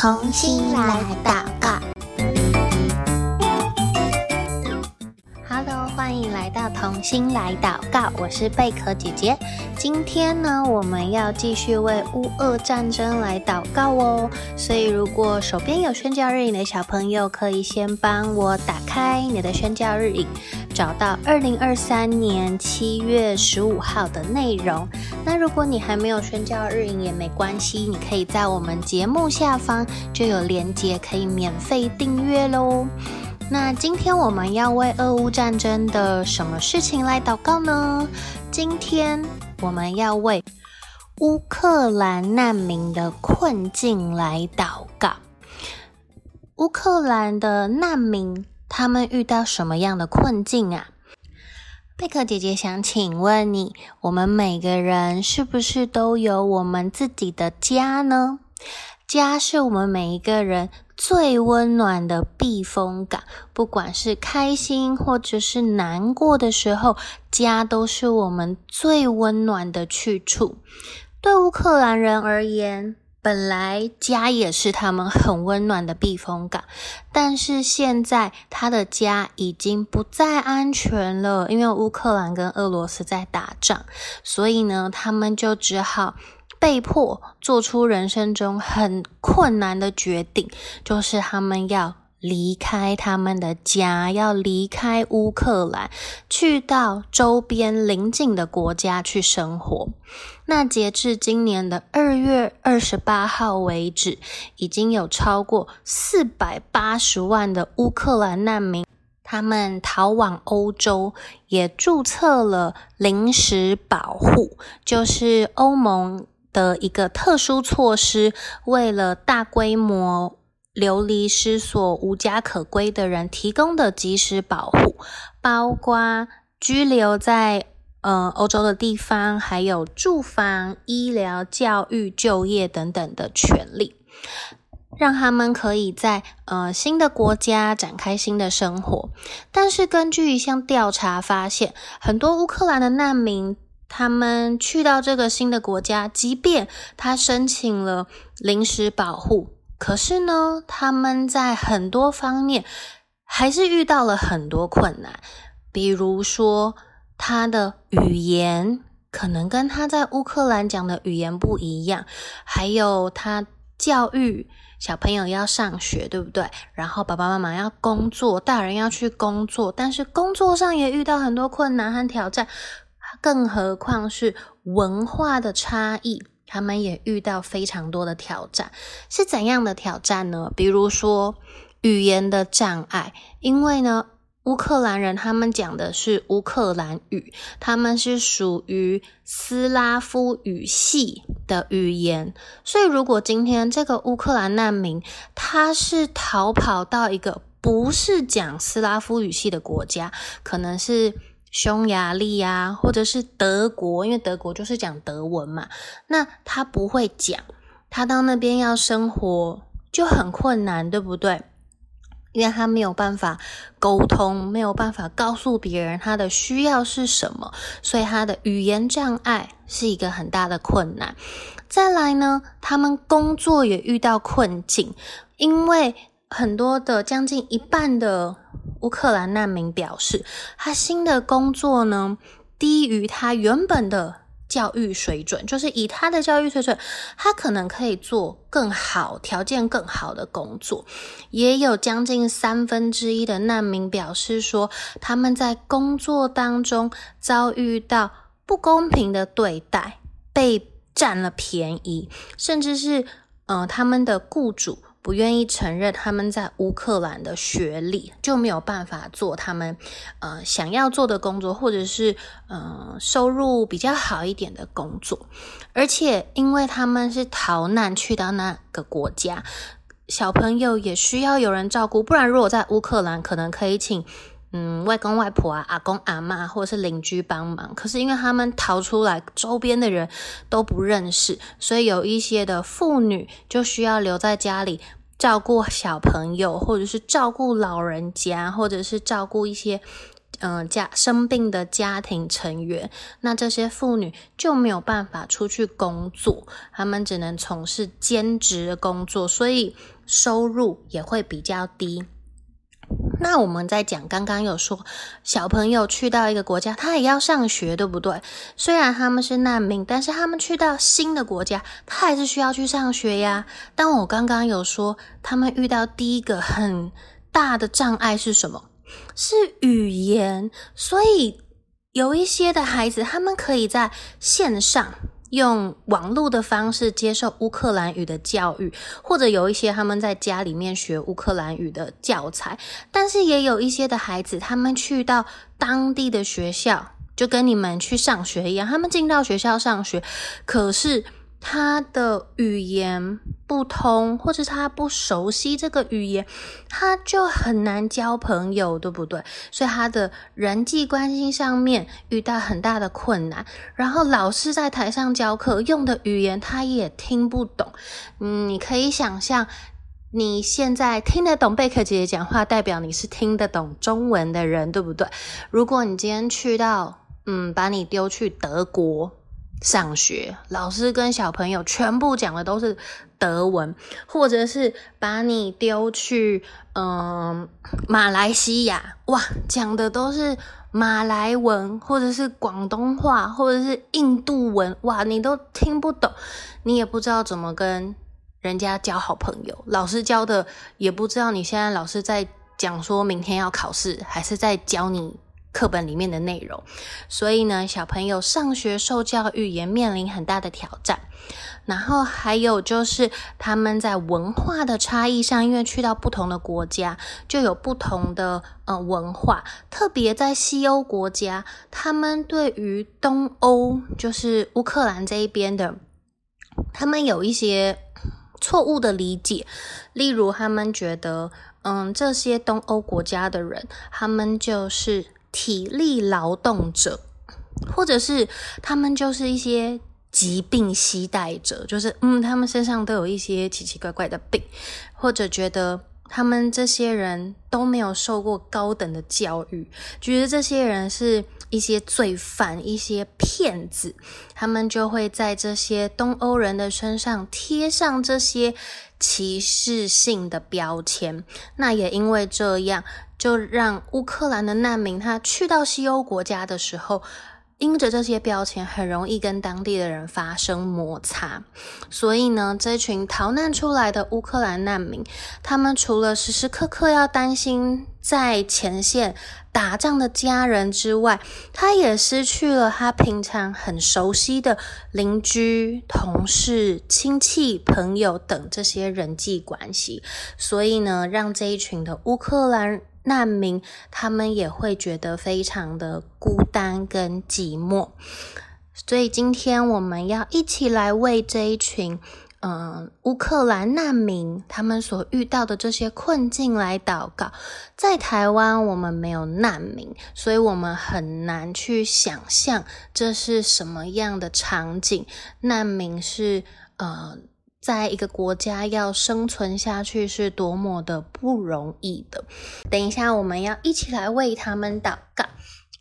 重新来到。到同心来祷告，我是贝壳姐姐。今天呢，我们要继续为乌俄战争来祷告哦。所以，如果手边有宣教日影的小朋友，可以先帮我打开你的宣教日影。找到二零二三年七月十五号的内容。那如果你还没有宣教日影也没关系，你可以在我们节目下方就有连接，可以免费订阅喽。那今天我们要为俄乌战争的什么事情来祷告呢？今天我们要为乌克兰难民的困境来祷告。乌克兰的难民。他们遇到什么样的困境啊？贝壳姐姐想请问你，我们每个人是不是都有我们自己的家呢？家是我们每一个人最温暖的避风港，不管是开心或者是难过的时候，家都是我们最温暖的去处。对乌克兰人而言，本来家也是他们很温暖的避风港，但是现在他的家已经不再安全了，因为乌克兰跟俄罗斯在打仗，所以呢，他们就只好被迫做出人生中很困难的决定，就是他们要。离开他们的家，要离开乌克兰，去到周边邻近的国家去生活。那截至今年的二月二十八号为止，已经有超过四百八十万的乌克兰难民，他们逃往欧洲，也注册了临时保护，就是欧盟的一个特殊措施，为了大规模。流离失所、无家可归的人提供的即时保护，包括居留在呃欧洲的地方，还有住房、医疗、教育、就业等等的权利，让他们可以在呃新的国家展开新的生活。但是，根据一项调查发现，很多乌克兰的难民，他们去到这个新的国家，即便他申请了临时保护。可是呢，他们在很多方面还是遇到了很多困难，比如说他的语言可能跟他在乌克兰讲的语言不一样，还有他教育小朋友要上学，对不对？然后爸爸妈妈要工作，大人要去工作，但是工作上也遇到很多困难和挑战，更何况是文化的差异。他们也遇到非常多的挑战，是怎样的挑战呢？比如说语言的障碍，因为呢，乌克兰人他们讲的是乌克兰语，他们是属于斯拉夫语系的语言，所以如果今天这个乌克兰难民他是逃跑到一个不是讲斯拉夫语系的国家，可能是。匈牙利啊，或者是德国，因为德国就是讲德文嘛，那他不会讲，他到那边要生活就很困难，对不对？因为他没有办法沟通，没有办法告诉别人他的需要是什么，所以他的语言障碍是一个很大的困难。再来呢，他们工作也遇到困境，因为很多的将近一半的。乌克兰难民表示，他新的工作呢，低于他原本的教育水准，就是以他的教育水准，他可能可以做更好、条件更好的工作。也有将近三分之一的难民表示说，他们在工作当中遭遇到不公平的对待，被占了便宜，甚至是呃他们的雇主。不愿意承认他们在乌克兰的学历，就没有办法做他们呃想要做的工作，或者是呃收入比较好一点的工作。而且因为他们是逃难去到那个国家，小朋友也需要有人照顾，不然如果在乌克兰，可能可以请。嗯，外公外婆啊，阿公阿嬷，或者是邻居帮忙。可是因为他们逃出来，周边的人都不认识，所以有一些的妇女就需要留在家里照顾小朋友，或者是照顾老人家，或者是照顾一些嗯，家生病的家庭成员，那这些妇女就没有办法出去工作，他们只能从事兼职的工作，所以收入也会比较低。那我们在讲，刚刚有说小朋友去到一个国家，他也要上学，对不对？虽然他们是难民，但是他们去到新的国家，他还是需要去上学呀。但我刚刚有说，他们遇到第一个很大的障碍是什么？是语言，所以有一些的孩子，他们可以在线上用网络的方式接受乌克兰语的教育，或者有一些他们在家里面学乌克兰语的教材。但是也有一些的孩子，他们去到当地的学校，就跟你们去上学一样，他们进到学校上学，可是。他的语言不通，或者他不熟悉这个语言，他就很难交朋友，对不对？所以他的人际关系上面遇到很大的困难。然后老师在台上教课用的语言，他也听不懂。嗯，你可以想象，你现在听得懂贝克姐姐讲话，代表你是听得懂中文的人，对不对？如果你今天去到，嗯，把你丢去德国。上学，老师跟小朋友全部讲的都是德文，或者是把你丢去嗯马来西亚，哇，讲的都是马来文，或者是广东话，或者是印度文，哇，你都听不懂，你也不知道怎么跟人家交好朋友，老师教的也不知道你现在老师在讲说明天要考试，还是在教你。课本里面的内容，所以呢，小朋友上学受教育也面临很大的挑战。然后还有就是他们在文化的差异上，因为去到不同的国家，就有不同的呃文化。特别在西欧国家，他们对于东欧，就是乌克兰这一边的，他们有一些错误的理解。例如，他们觉得，嗯，这些东欧国家的人，他们就是。体力劳动者，或者是他们就是一些疾病携带者，就是嗯，他们身上都有一些奇奇怪怪的病，或者觉得他们这些人都没有受过高等的教育，觉得这些人是一些罪犯、一些骗子，他们就会在这些东欧人的身上贴上这些歧视性的标签。那也因为这样。就让乌克兰的难民他去到西欧国家的时候，因着这些标签，很容易跟当地的人发生摩擦。所以呢，这群逃难出来的乌克兰难民，他们除了时时刻刻要担心在前线打仗的家人之外，他也失去了他平常很熟悉的邻居、同事、亲戚、朋友等这些人际关系。所以呢，让这一群的乌克兰难民，他们也会觉得非常的孤单跟寂寞，所以今天我们要一起来为这一群，嗯，乌克兰难民他们所遇到的这些困境来祷告。在台湾，我们没有难民，所以我们很难去想象这是什么样的场景。难民是，呃。在一个国家要生存下去是多么的不容易的。等一下，我们要一起来为他们祷告。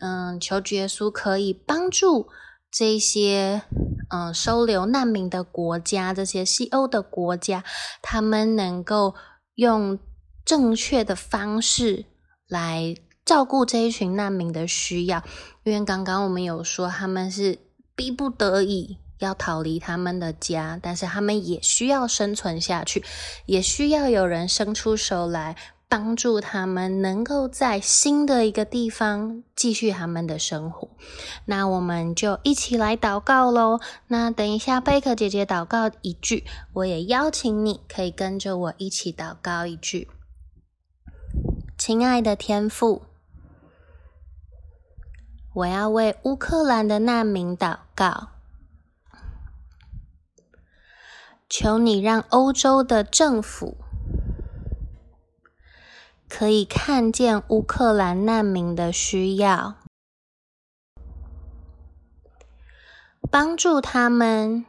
嗯，求耶稣可以帮助这些嗯收留难民的国家，这些西欧的国家，他们能够用正确的方式来照顾这一群难民的需要。因为刚刚我们有说，他们是逼不得已。要逃离他们的家，但是他们也需要生存下去，也需要有人伸出手来帮助他们，能够在新的一个地方继续他们的生活。那我们就一起来祷告喽。那等一下贝克姐姐祷告一句，我也邀请你可以跟着我一起祷告一句。亲爱的天父，我要为乌克兰的难民祷告。求你让欧洲的政府可以看见乌克兰难民的需要，帮助他们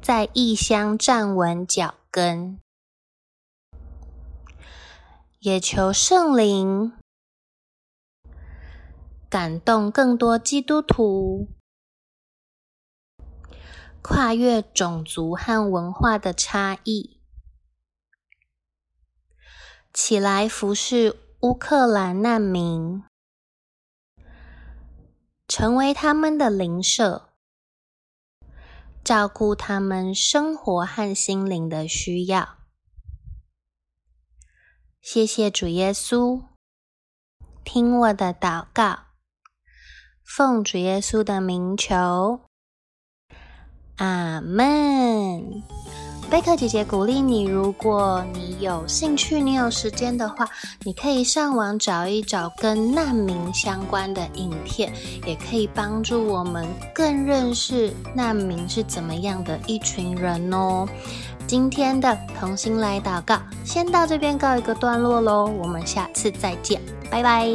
在异乡站稳脚跟，也求圣灵感动更多基督徒，跨越种族和文化的差异，起来服侍乌克兰难民，成为他们的邻舍，照顾他们生活和心灵的需要。谢谢主耶稣，听我的祷告。奉主耶稣的名求，阿门。贝克姐姐鼓励你，如果你有兴趣、你有时间的话，你可以上网找一找跟难民相关的影片，也可以帮助我们更认识难民是怎么样的一群人哦。今天的同心来祷告，先到这边告一个段落喽，我们下次再见，拜拜。